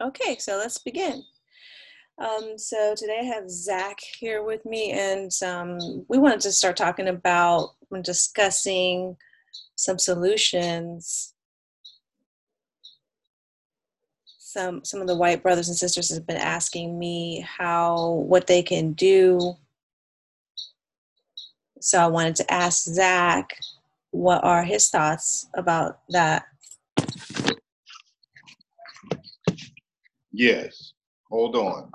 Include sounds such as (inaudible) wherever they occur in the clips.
Okay, so let's begin. Um, so today I have Zach here with me, and um, we wanted to start talking about discussing some solutions. Some some of the white brothers and sisters have been asking me how what they can do. So I wanted to ask Zach what are his thoughts about that. Yes. Hold on.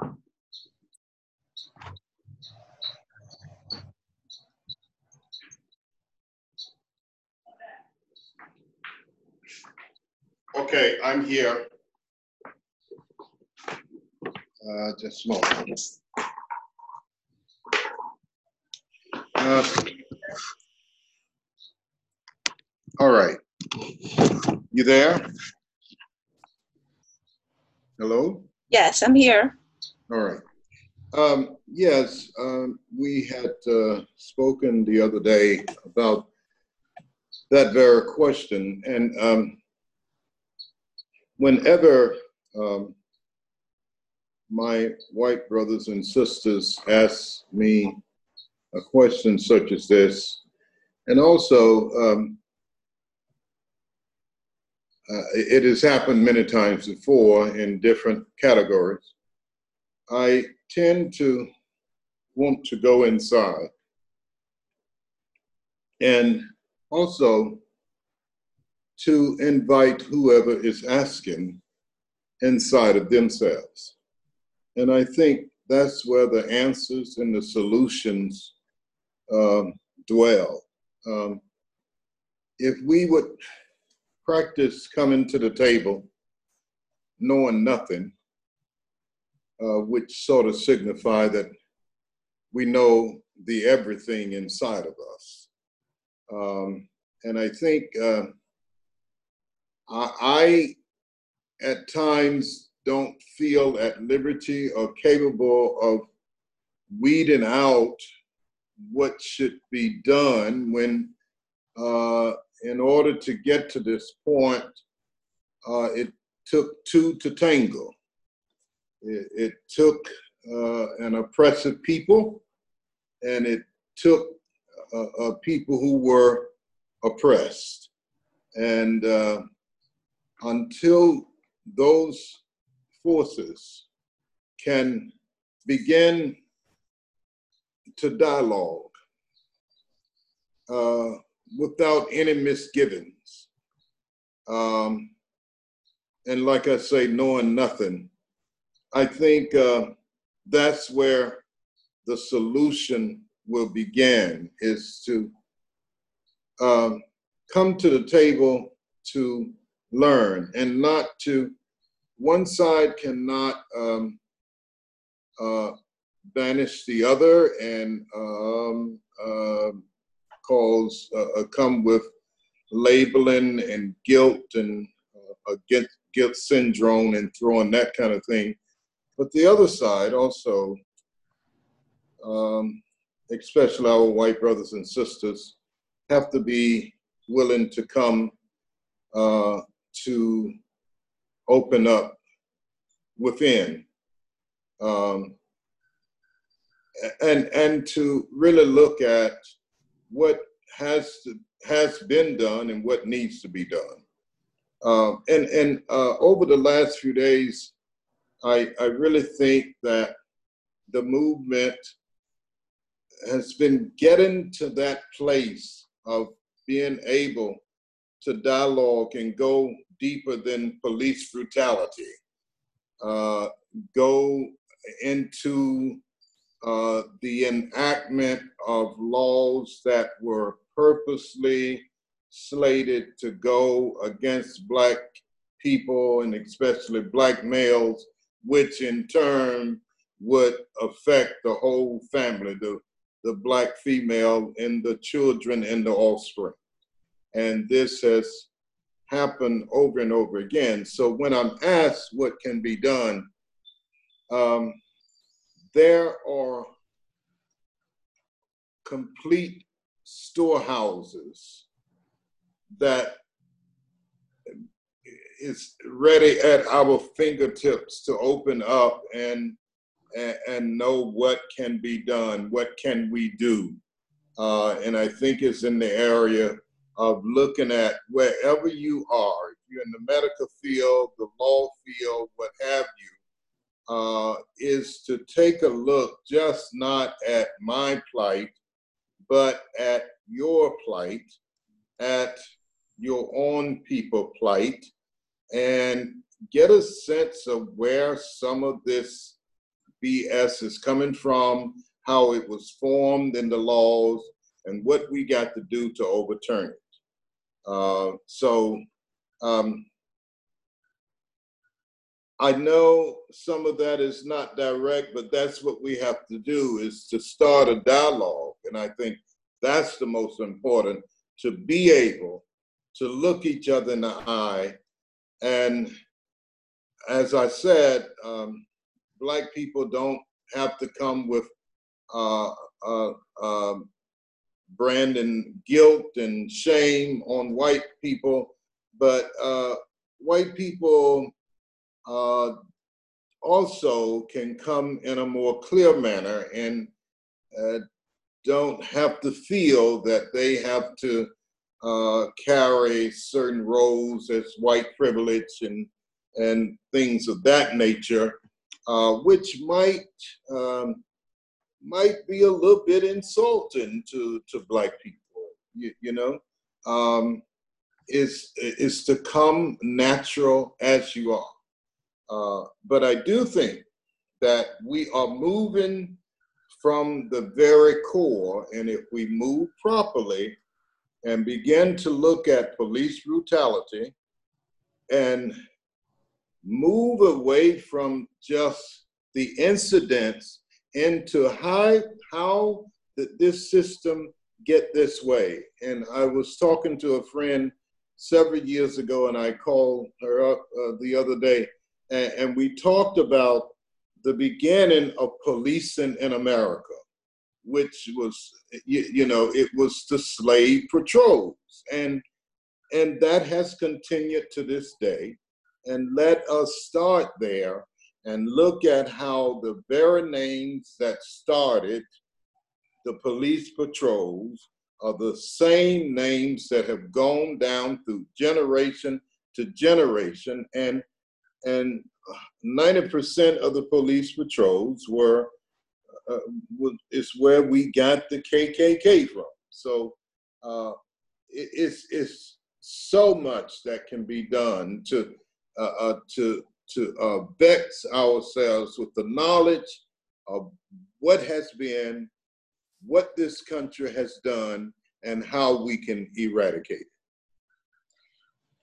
Okay, I'm here. Uh, just a moment. Uh, all right. You there? Hello? Yes, I'm here. All right. Um, yes, um, we had uh, spoken the other day about that very question. And um, whenever um, my white brothers and sisters ask me a question such as this, and also um, uh, it has happened many times before in different categories. I tend to want to go inside and also to invite whoever is asking inside of themselves. And I think that's where the answers and the solutions um, dwell. Um, if we would practice coming to the table knowing nothing, uh, which sort of signify that we know the everything inside of us. Um, and I think uh, I, I, at times, don't feel at liberty or capable of weeding out what should be done when uh, in order to get to this point, uh, it took two to tango. It, it took uh, an oppressive people, and it took uh, uh people who were oppressed. And uh, until those forces can begin to dialogue, uh, without any misgivings. Um, and like I say, knowing nothing, I think uh, that's where the solution will begin is to um, come to the table to learn and not to, one side cannot um, uh, banish the other and um, uh, calls uh, uh, come with labeling and guilt and uh, guilt, guilt syndrome and throwing that kind of thing. But the other side also, um, especially our white brothers and sisters, have to be willing to come uh, to open up within um, and and to really look at what has to, has been done and what needs to be done. Um, and and uh, over the last few days, I I really think that the movement has been getting to that place of being able to dialogue and go deeper than police brutality, uh, go into uh, the enactment of laws that were purposely slated to go against Black people and especially Black males, which in turn would affect the whole family, the, the Black female and the children and the offspring. And this has happened over and over again. So when I'm asked what can be done, um, there are complete storehouses that is ready at our fingertips to open up and, and, know what can be done, what can we do. Uh, and I think it's in the area of looking at wherever you are, if you're in the medical field, the law field, what have you, uh, is to take a look just not at my plight, but at your plight, at your own people plight, and get a sense of where some of this BS is coming from, how it was formed in the laws, and what we got to do to overturn it. Uh, so um, I know some of that is not direct, but that's what we have to do is to start a dialogue. And I think that's the most important to be able to look each other in the eye. And as I said, um, black people don't have to come with uh, uh, um, branding guilt and shame on white people, but uh, white people uh, also can come in a more clear manner and uh, don't have to feel that they have to uh, carry certain roles as white privilege and and things of that nature, uh, which might um, might be a little bit insulting to, to black people, you, you know, um, is, is to come natural as you are. Uh, but I do think that we are moving from the very core, and if we move properly and begin to look at police brutality and move away from just the incidents into how how did this system get this way. And I was talking to a friend several years ago, and I called her up uh, the other day, and, and, we talked about the beginning of policing in America, which was, you, you know, it was the slave patrols, and and that has continued to this day. And let us start there and look at how the very names that started the police patrols are the same names that have gone down through generation to generation and and 90% of the police patrols were uh, is where we got the KKK from. So uh, it, it's it's so much that can be done to uh, uh to to uh, vex ourselves with the knowledge of what has been, what this country has done, and how we can eradicate it.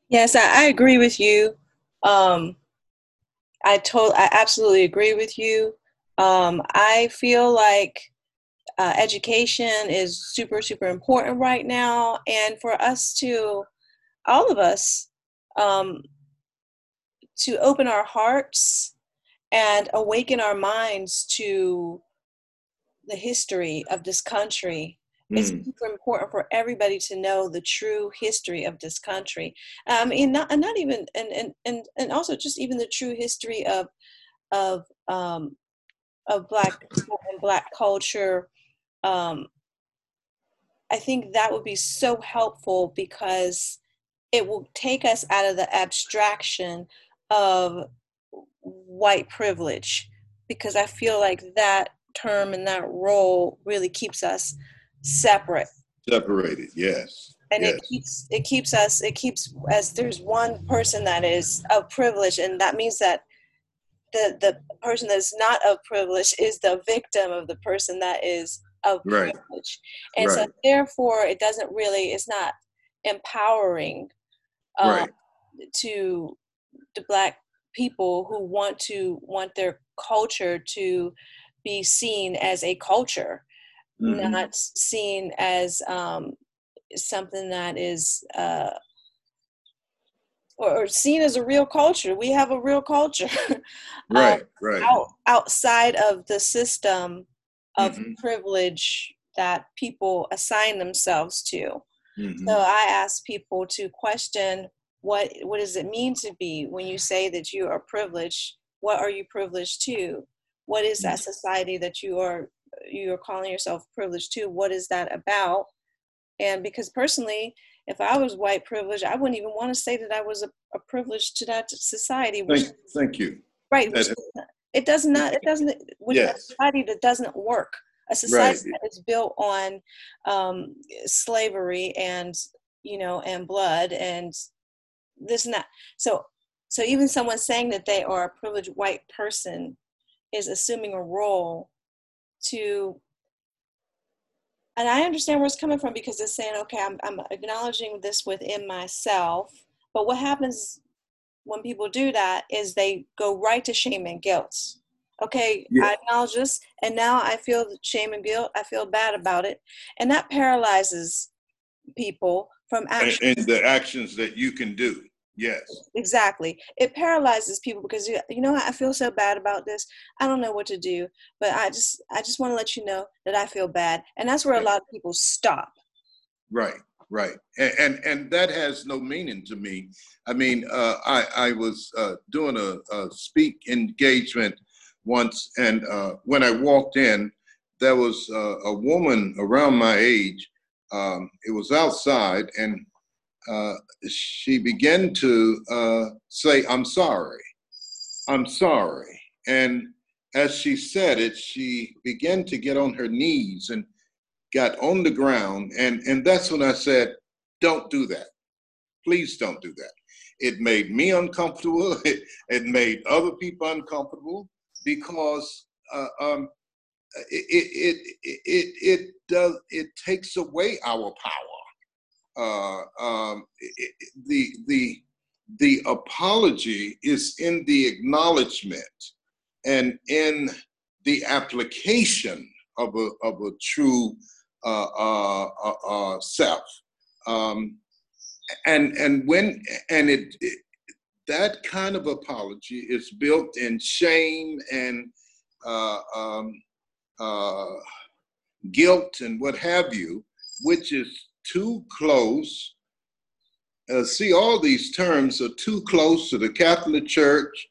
Yes, I, I agree with you. Um, I told, I absolutely agree with you. Um, I feel like uh, education is super, super important right now, and for us to, all of us, um, to open our hearts and awaken our minds to the history of this country. Mm. It's super important for everybody to know the true history of this country. Um, and not, and not even, and, and, and, and also just even the true history of, of, um, of black and black culture. Um, I think that would be so helpful because it will take us out of the abstraction of white privilege because I feel like that term and that role really keeps us separate. Separated, yes. And yes. it keeps it keeps us it keeps as there's one person that is of privilege and that means that the the person that's not of privilege is the victim of the person that is of right. privilege. And right. so therefore it doesn't really it's not empowering um, right. to the black people who want to want their culture to be seen as a culture mm-hmm. not seen as um, something that is uh, or, seen as a real culture. We have a real culture. (laughs) Right um, right out, outside of the system of mm-hmm. privilege that people assign themselves to. Mm-hmm. so i ask people to question what what does it mean to be when you say that you are privileged? What are you privileged to? What is that society that you are you are calling yourself privileged to what is that about and because personally if i was white privileged i wouldn't even want to say that i was a, a privilege to that society which, thank, thank you right which, it does not it doesn't with yes. a society that doesn't work a society right. that is built on um, slavery and you know and blood and this and that so so even someone saying that they are a privileged white person is assuming a role to and i understand where it's coming from because it's saying okay i'm, I'm acknowledging this within myself. But what happens when people do that is they go right to shame and guilt. Okay yeah. i acknowledge this and now i feel shame and guilt. I feel bad about it. And that paralyzes people from action and, and the actions that you can do Yes. Exactly. It paralyzes people because you, you know I feel so bad about this. I don't know what to do, but I just I just want to let you know that I feel bad, and that's where a lot of people stop. Right. Right. And and, and that has no meaning to me. I mean, uh, I I was uh, doing a, a, speak engagement once, and uh, when I walked in, there was a woman around my age. Um, it was outside, and uh, she began to uh, say, I'm sorry. I'm sorry. And as she said it, she began to get on her knees and got on the ground. And, and that's when I said, Don't do that. Please don't do that. It made me uncomfortable. (laughs) It, it made other people uncomfortable because uh, um, it, it, it, it, it, does, it takes away our power uh, um, it, the the the apology is in the acknowledgement and in the application of a of a true uh, uh, uh, uh self. Um, and and when and it, it, that kind of apology is built in shame and uh, um, guilt and what have you, which is too close. Uh, see, all these terms are too close to the Catholic Church,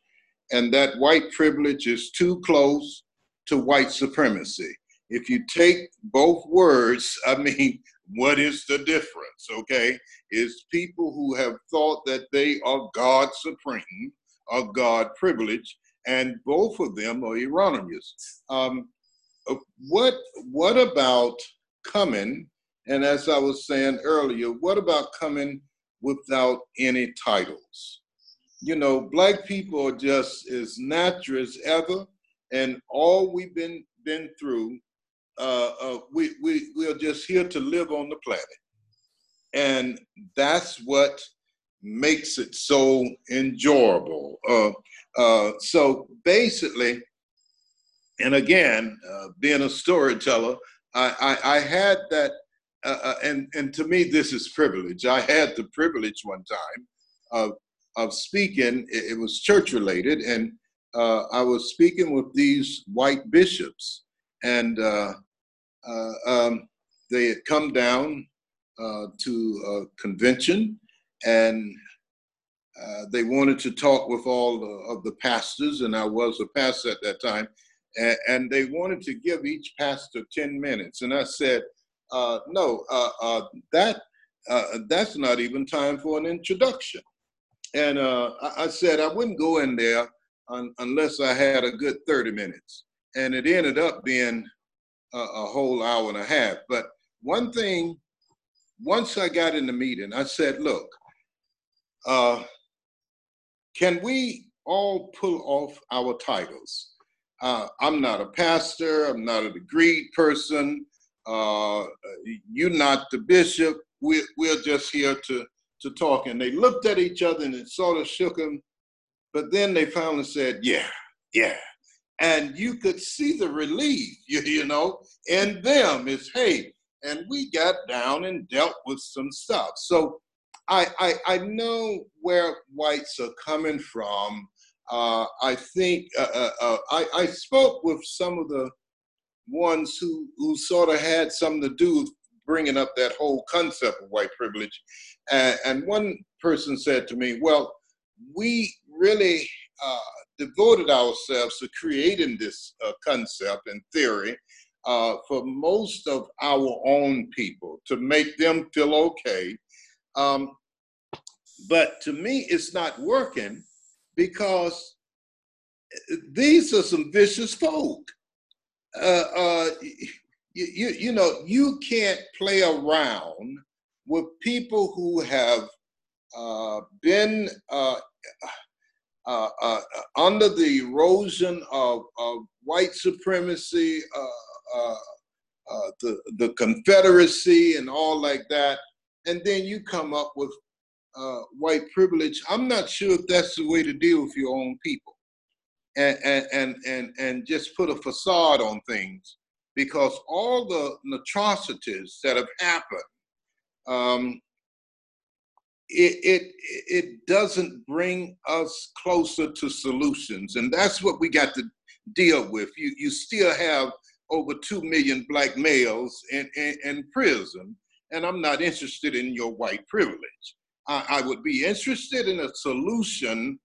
and that white privilege is too close to white supremacy. If you take both words, (laughs) I mean, what is the difference? Okay, is people who have thought that they are God supreme, are God privileged, and both of them are erroneous. Um, uh, what what about coming and as I was saying earlier, what about coming without any titles? You know, black people are just as natural as ever, and all we've been been through, uh, uh, we we we are just here to live on the planet, and that's what makes it so enjoyable. Uh, uh, so basically, and again, uh, being a storyteller, I, I, I had that uh, uh, and and to me this is privilege. I had the privilege one time of of speaking. It, it was church related, and uh, I was speaking with these white bishops, and uh, uh um, they had come down uh, to a convention, and they wanted to talk with all of the pastors, and I was a pastor at that time, and, and they wanted to give each pastor ten minutes, and I said uh, no, uh, uh, that uh, that's not even time for an introduction. And uh, I, I, said I wouldn't go in there un- unless I had a good 30 minutes. And it ended up being a, a whole hour and a half. But one thing, once I got in the meeting, I said, look, uh, can we all pull off our titles? Uh, I'm not a pastor, I'm not a degreed person, uh, you're not the bishop. We're, we're just here to, to talk. And they looked at each other and it sort of shook them. But then they finally said, yeah, yeah. And you could see the relief, (laughs) you, you know, in them is, hey, and we got down and dealt with some stuff. So I, I, I know where whites are coming from. Uh, I think uh, uh, uh I, I spoke with some of the ones who who sort of had something to do with bringing up that whole concept of white privilege. And, and one person said to me, Well, we really uh, devoted ourselves to creating this uh, concept and theory uh, for most of our own people to make them feel okay. Um, but to me, it's not working because these are some vicious folk. Uh, uh, you, you, you know, you can't play around with people who have uh, been uh, uh, under the erosion of, of white supremacy, the, the Confederacy, and all like that, and then you come up with white privilege. I'm not sure if that's the way to deal with your own people. And, and, and, and, just put a facade on things because all the atrocities that have happened um, it, it it doesn't bring us closer to solutions. And that's what we got to deal with. You you still have over 2 million black males in, in, in prison and i'm not interested in your white privilege. I, I, would be interested in a solution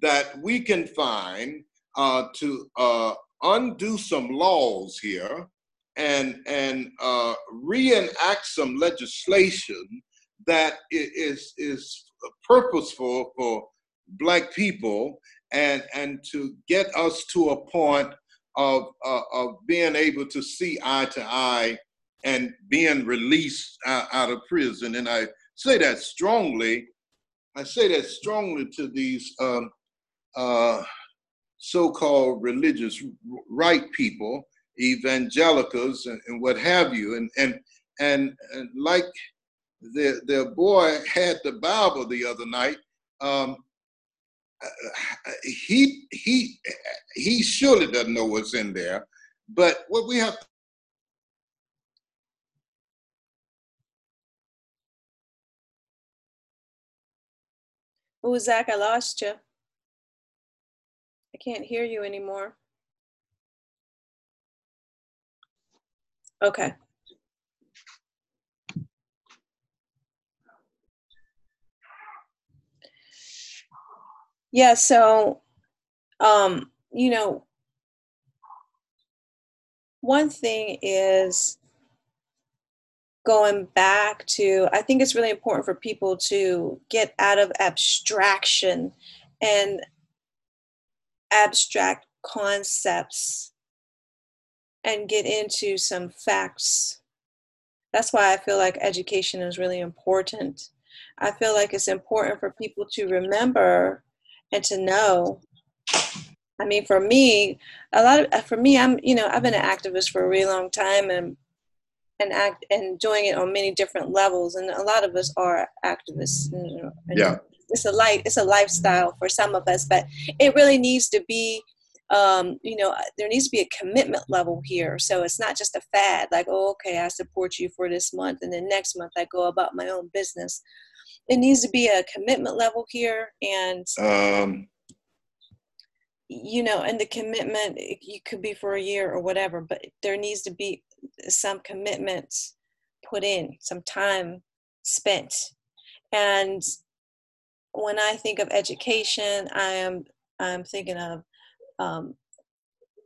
that we can find uh, to uh, undo some laws here and and uh, reenact some legislation that is is purposeful for black people and and to get us to a point of uh, of being able to see eye to eye and being released out, out of prison. And i say that strongly i say that strongly to these um, uh, so-called religious right people evangelicals and, and what have you. And, and, and, and like their, their boy had the Bible the other night, um, he, he, he surely doesn't know what's in there. But what we have Oh, Zach, I lost you. I can't hear you anymore. Okay. Yeah, so um, you know, one thing is going back to I think it's really important for people to get out of abstraction and abstract concepts and get into some facts. That's why I feel like education is really important. I feel like it's important for people to remember and to know. I mean, for me, a lot of uh, for me, I'm you know I've been an activist for a really long time and and act and doing it on many different levels, and a lot of us are activists. Yeah, it's a life, it's a lifestyle for some of us, but it really needs to be um, you know, there needs to be a commitment level here. So it's not just a fad, like, oh, okay, I support you for this month, and then next month I go about my own business. It needs to be a commitment level here, and um, you know, and the commitment it could be for a year or whatever, but there needs to be some commitment put in, some time spent, and when I think of education, I am I'm thinking of um,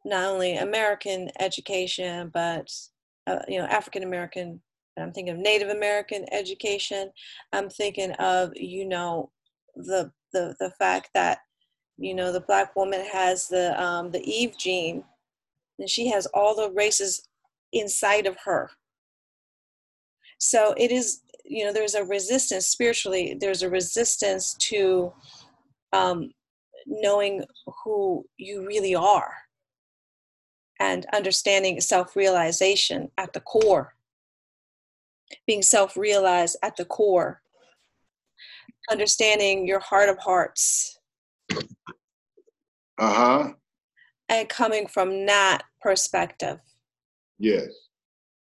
not only American education, but uh, you know African American. I'm thinking of Native American education. I'm thinking of you know the the the fact that you know the black woman has the um, the Eve gene, and she has all the races inside of her. So it is you know there's a resistance spiritually. There's a resistance to um, knowing who you really are and understanding self realization at the core, being self realized at the core, understanding your heart of hearts. Uh huh. And coming from that perspective. Yes.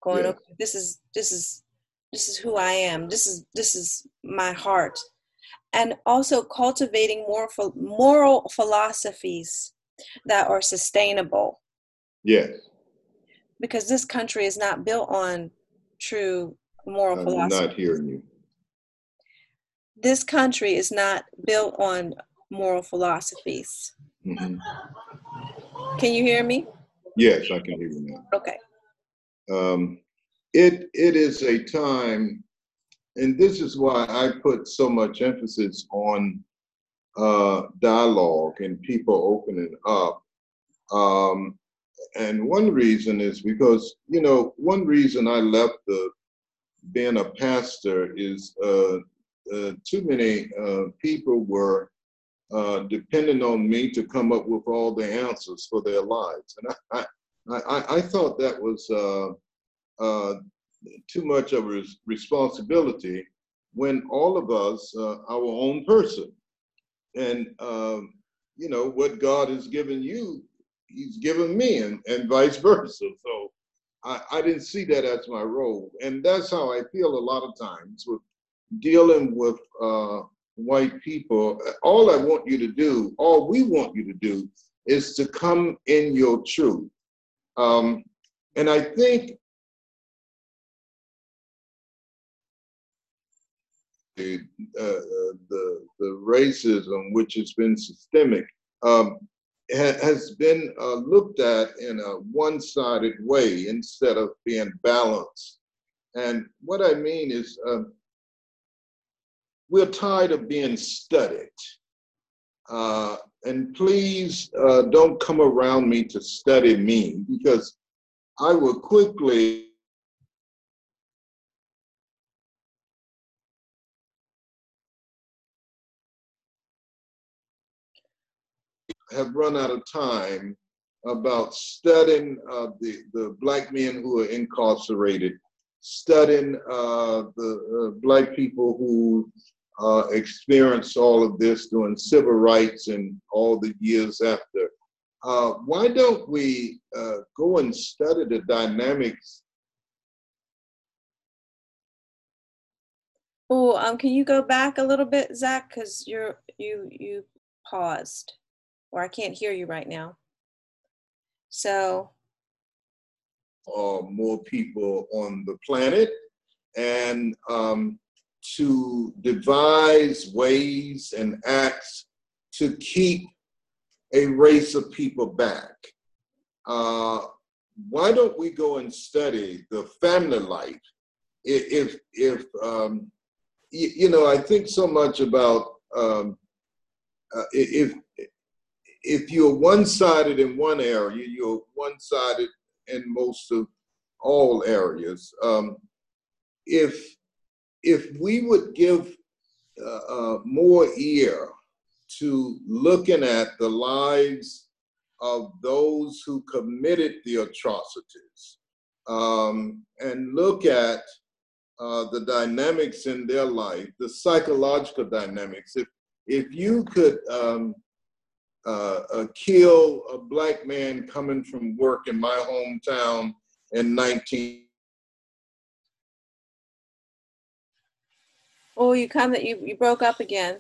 Going, yes. okay, this is this is this is who I am. This is this is my heart and also cultivating more for moral philosophies that are sustainable. Yes. Because this country is not built on true moral philosophies. I'm philosophy. not hearing you. this country is not built on moral philosophies. Mm-hmm. Can you hear me? Yes, I can hear you now. Okay. Um, it it is a time, and this is why I put so much emphasis on uh, dialogue and people opening up. Um, and one reason is because you know one reason I left the being a pastor is uh, uh, too many uh, people were uh, depending on me to come up with all the answers for their lives, and I I, I, I thought that was uh, uh, too much of a responsibility when all of us are our own person, and um, you know what God has given you he's given me and, and vice versa. So I, I didn't see that as my role. And that's how I feel a lot of times with dealing with uh, white people. All I want you to do, all we want you to do, is to come in your truth. Um, and I think the, uh, the, the racism, which has been systemic, um, has been uh, looked at in a one-sided way instead of being balanced. And what I mean is, uh, we're tired of being studied. Uh, and please uh, don't come around me to study me because I will quickly have run out of time about studying uh, the, the black men who are incarcerated, studying uh, the uh, black people who uh, experienced all of this during civil rights and all the years after. Uh, why don't we uh, go and study the dynamics? Oh, um, can you go back a little bit, Zach? Because you're you you paused or I can't hear you right now. So. Uh, more people on the planet and um, to devise ways and acts to keep a race of people back. Uh, why don't we go and study the family life? If, if um, you, know, I think so much about um, uh, if if you're one-sided in one area, you're one-sided in most of all areas. Um, if if we would give uh, uh, more ear to looking at the lives of those who committed the atrocities um, and look at uh, the dynamics in their life, the psychological dynamics. If if you could um, uh, uh, kill a black man coming from work in my hometown in 19. Oh, you come that you, you broke up again.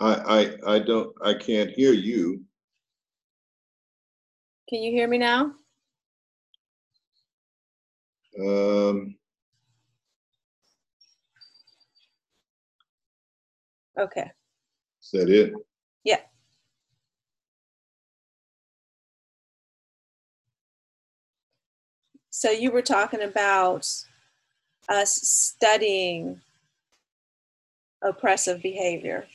I, I I don't I can't hear you. Can you hear me now? Um, okay. Is that it? Yeah. So you were talking about us studying oppressive behavior.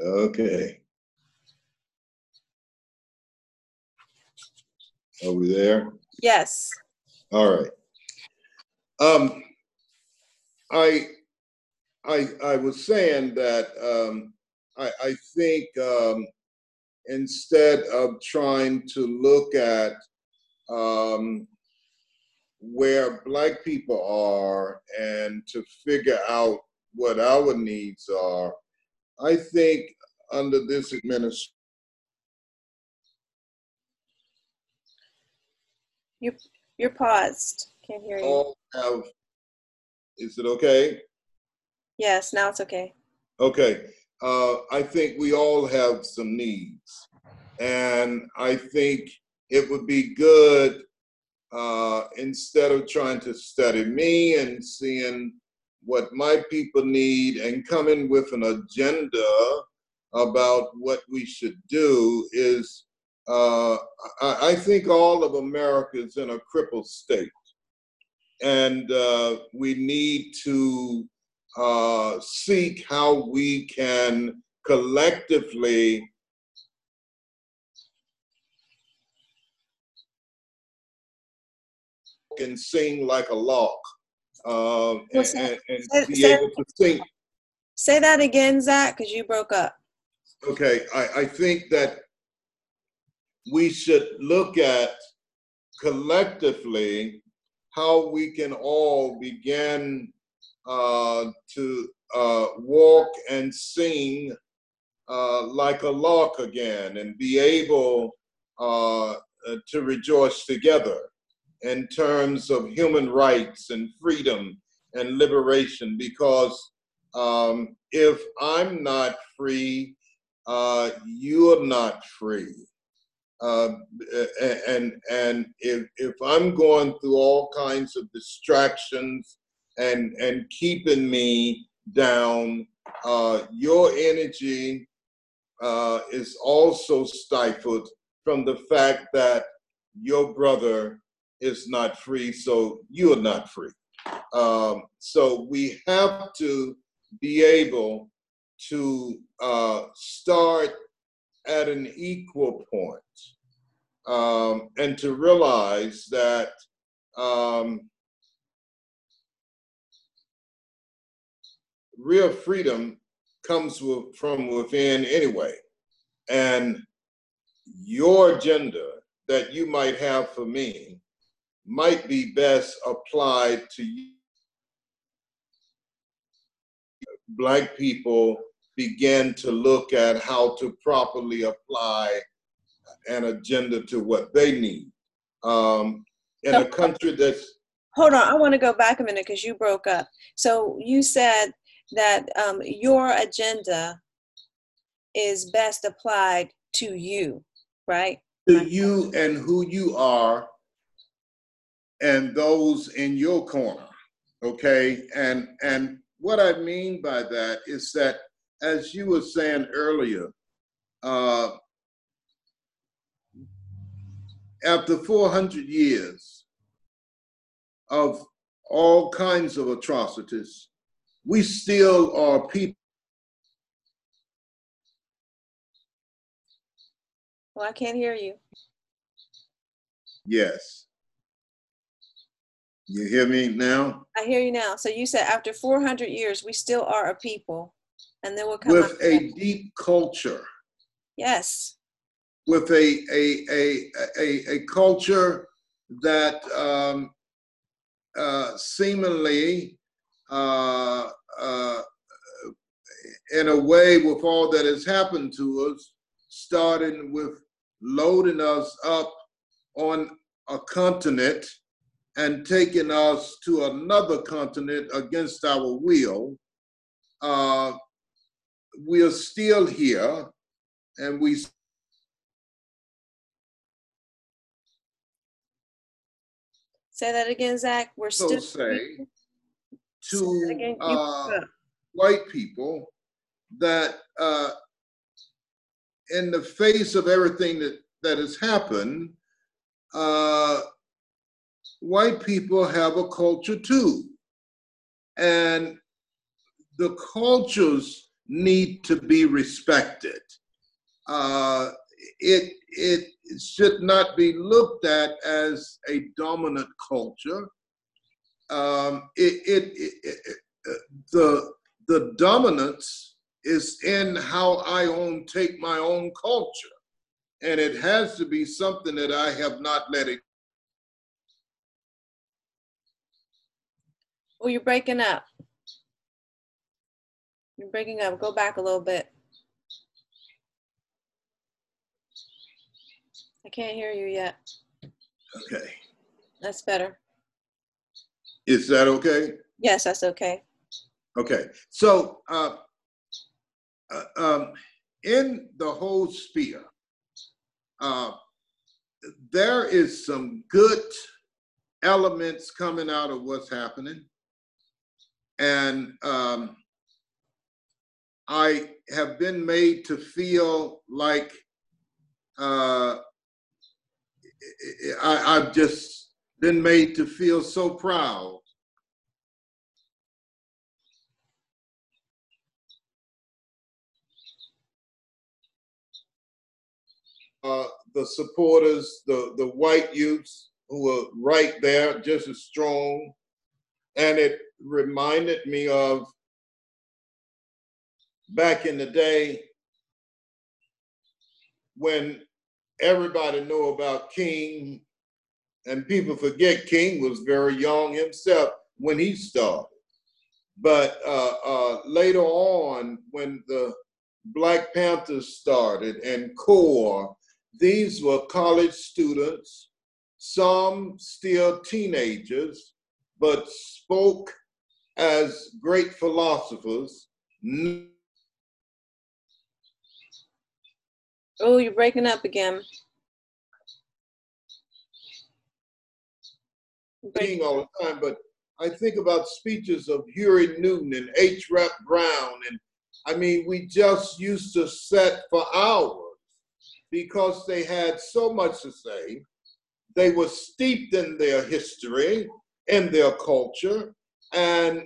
Okay. Are we there? Yes. All right. Um, I, I, I was saying that um, I, I think um, instead of trying to look at um, where Black people are and to figure out what our needs are, I think under this administration, you you're paused. Can't hear you. Have, is it okay? Yes, now it's okay. Okay. Uh, I think we all have some needs. And I think it would be good uh, instead of trying to study me and seeing what my people need and coming with an agenda about what we should do is uh, I, I, think all of America is in a crippled state. And uh, we need to uh, seek how we can collectively and sing like a lark um, and, and, and say, be say, able to sing. Say that again, Zach, because you broke up. Okay, I, I think that we should look at collectively how we can all begin uh, to uh, walk and sing uh, like a lark again and be able uh, to rejoice together in terms of human rights and freedom and liberation because um, if I'm not free, uh, you're not free. Uh, and and if, if I'm going through all kinds of distractions and and keeping me down, uh, your energy uh, is also stifled from the fact that your brother is not free, so you are not free. Um, so we have to be able to uh, start at an equal point, um, and to realize that um, real freedom comes with, from within anyway. And your agenda that you might have for me might be best applied to you. Black people begin to look at how to properly apply an agenda to what they need. Um, in so, a country that's. Hold on, I want to go back a minute because you broke up. So you said that um, your agenda is best applied to you, right? To you and who you are and those in your corner okay? And and what i mean by that is that as you were saying earlier uh, after 400 years of all kinds of atrocities we still are people. Well i can't hear you. Yes you hear me now? I hear you now. So you said after 400 years, we still are a people. And then we'll come with a deep culture. Yes. With a, a, a, a, a culture that um, uh, seemingly, uh, uh, in a way, with all that has happened to us, starting with loading us up on a continent and taking us to another continent against our will, uh, we are still here and we Say that again, Zach. We're still say to uh, white people that uh, in the face of everything that, that has happened, uh, white people have a culture too. And the cultures need to be respected. Uh, it, it should not be looked at as a dominant culture. Um, it, it, it, the, the dominance is in how I own take my own culture. And it has to be something that I have not let it Oh, you're breaking up. You're breaking up. Go back a little bit. I can't hear you yet. Okay. That's better. Is that okay? Yes, that's okay. Okay. So, uh, uh, um, in the whole sphere, uh, there is some good elements coming out of what's happening. And um, I have been made to feel like uh, I, I've just been made to feel so proud uh, the supporters, the, the white youths who were right there, just as strong. And it reminded me of back in the day when everybody knew about King, and people forget King was very young himself when he started. But uh, uh, later on, when the Black Panthers started and CORE, these were college students, some still teenagers, but spoke as great philosophers. Oh, you're breaking up again. Being all the time, but I think about speeches of Huey Newton and H. Rap Brown, and I mean, we just used to set for hours because they had so much to say. They were steeped in their history, and their culture, and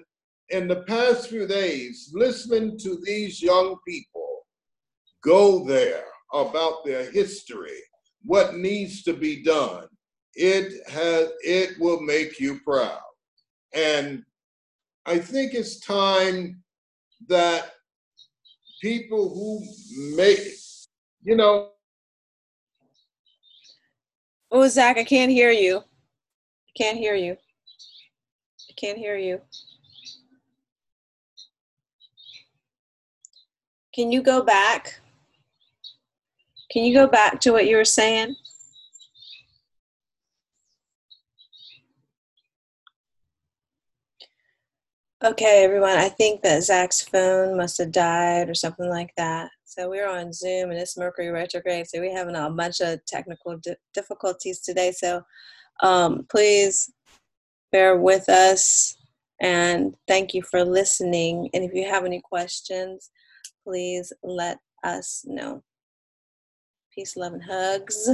in the past few days, listening to these young people go there about their history, what needs to be done, it has it will make you proud. And I think it's time that people who make, you know, Oh, Zach, I can't hear you. I can't hear you. Can't hear you. Can you go back? Can you go back to what you were saying? Okay, everyone, I think that Zach's phone must have died or something like that. So we're on Zoom and it's Mercury retrograde. So we're having a bunch of technical di- difficulties today. So um, please bear with us and thank you for listening. And if you have any questions, please let us know. Peace, love, and hugs.